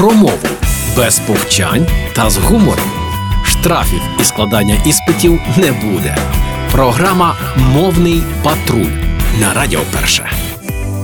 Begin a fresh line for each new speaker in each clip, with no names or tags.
про мову без повчань та з гумором. Штрафів і складання іспитів не буде. Програма Мовний патруль на Радіо Перше.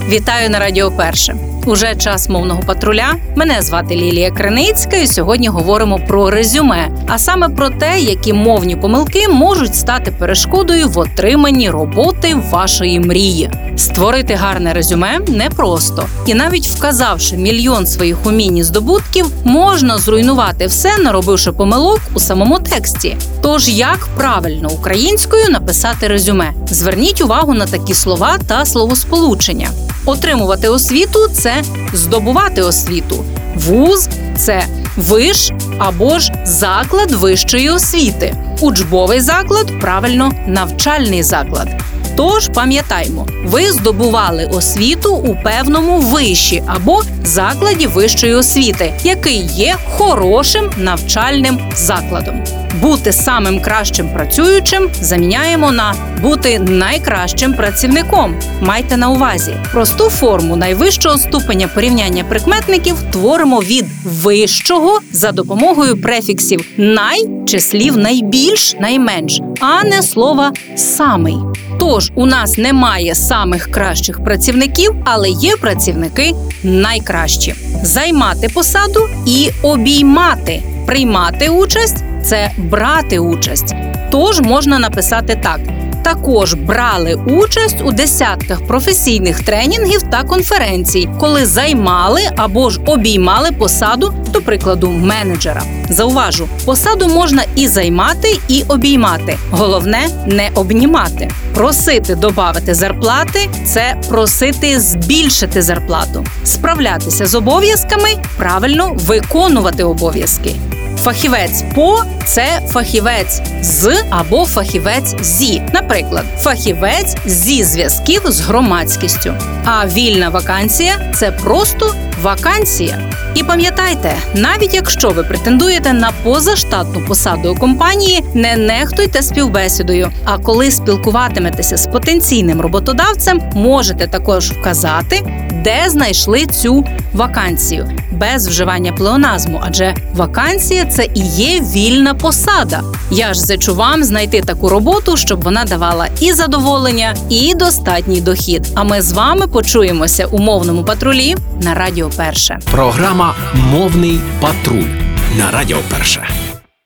Вітаю на Радіо Перше. Уже час мовного патруля. Мене звати Лілія Криницька, і сьогодні говоримо про резюме, а саме про те, які мовні помилки можуть стати перешкодою в отриманні роботи вашої мрії. Створити гарне резюме непросто, і навіть вказавши мільйон своїх умінь і здобутків, можна зруйнувати все, наробивши помилок у самому тексті. Тож як правильно українською написати резюме? Зверніть увагу на такі слова та словосполучення. Отримувати освіту це здобувати освіту. Вуз це виш або ж заклад вищої освіти. Учбовий заклад правильно навчальний заклад. Тож пам'ятаймо, ви здобували освіту у певному виші або закладі вищої освіти, який є хорошим навчальним закладом. Бути самим кращим працюючим заміняємо на бути найкращим працівником. Майте на увазі просту форму найвищого ступеня порівняння прикметників творимо від вищого за допомогою префіксів най чи слів найбільш найменш, а не слова самий. Тож у нас немає самих кращих працівників, але є працівники найкращі. Займати посаду і обіймати, приймати участь це брати участь. Тож можна написати так. Також брали участь у десятках професійних тренінгів та конференцій, коли займали або ж обіймали посаду, до прикладу, менеджера. Зауважу, посаду можна і займати, і обіймати. Головне не обнімати. Просити додати зарплати це просити збільшити зарплату, справлятися з обов'язками, правильно виконувати обов'язки. Фахівець по це фахівець з або фахівець зі. Наприклад, фахівець зі зв'язків з громадськістю. А вільна вакансія це просто вакансія. І пам'ятайте, навіть якщо ви претендуєте на позаштатну посаду у компанії, не нехтуйте співбесідою. А коли спілкуватиметеся з потенційним роботодавцем, можете також вказати, де знайшли цю вакансію без вживання плеоназму, адже вакансія це і є вільна посада. Я ж зачу вам знайти таку роботу, щоб вона давала і задоволення, і достатній дохід. А ми з вами почуємося у мовному патрулі на Радіо Перше.
Програма Мовний патруль на Радіо Перше.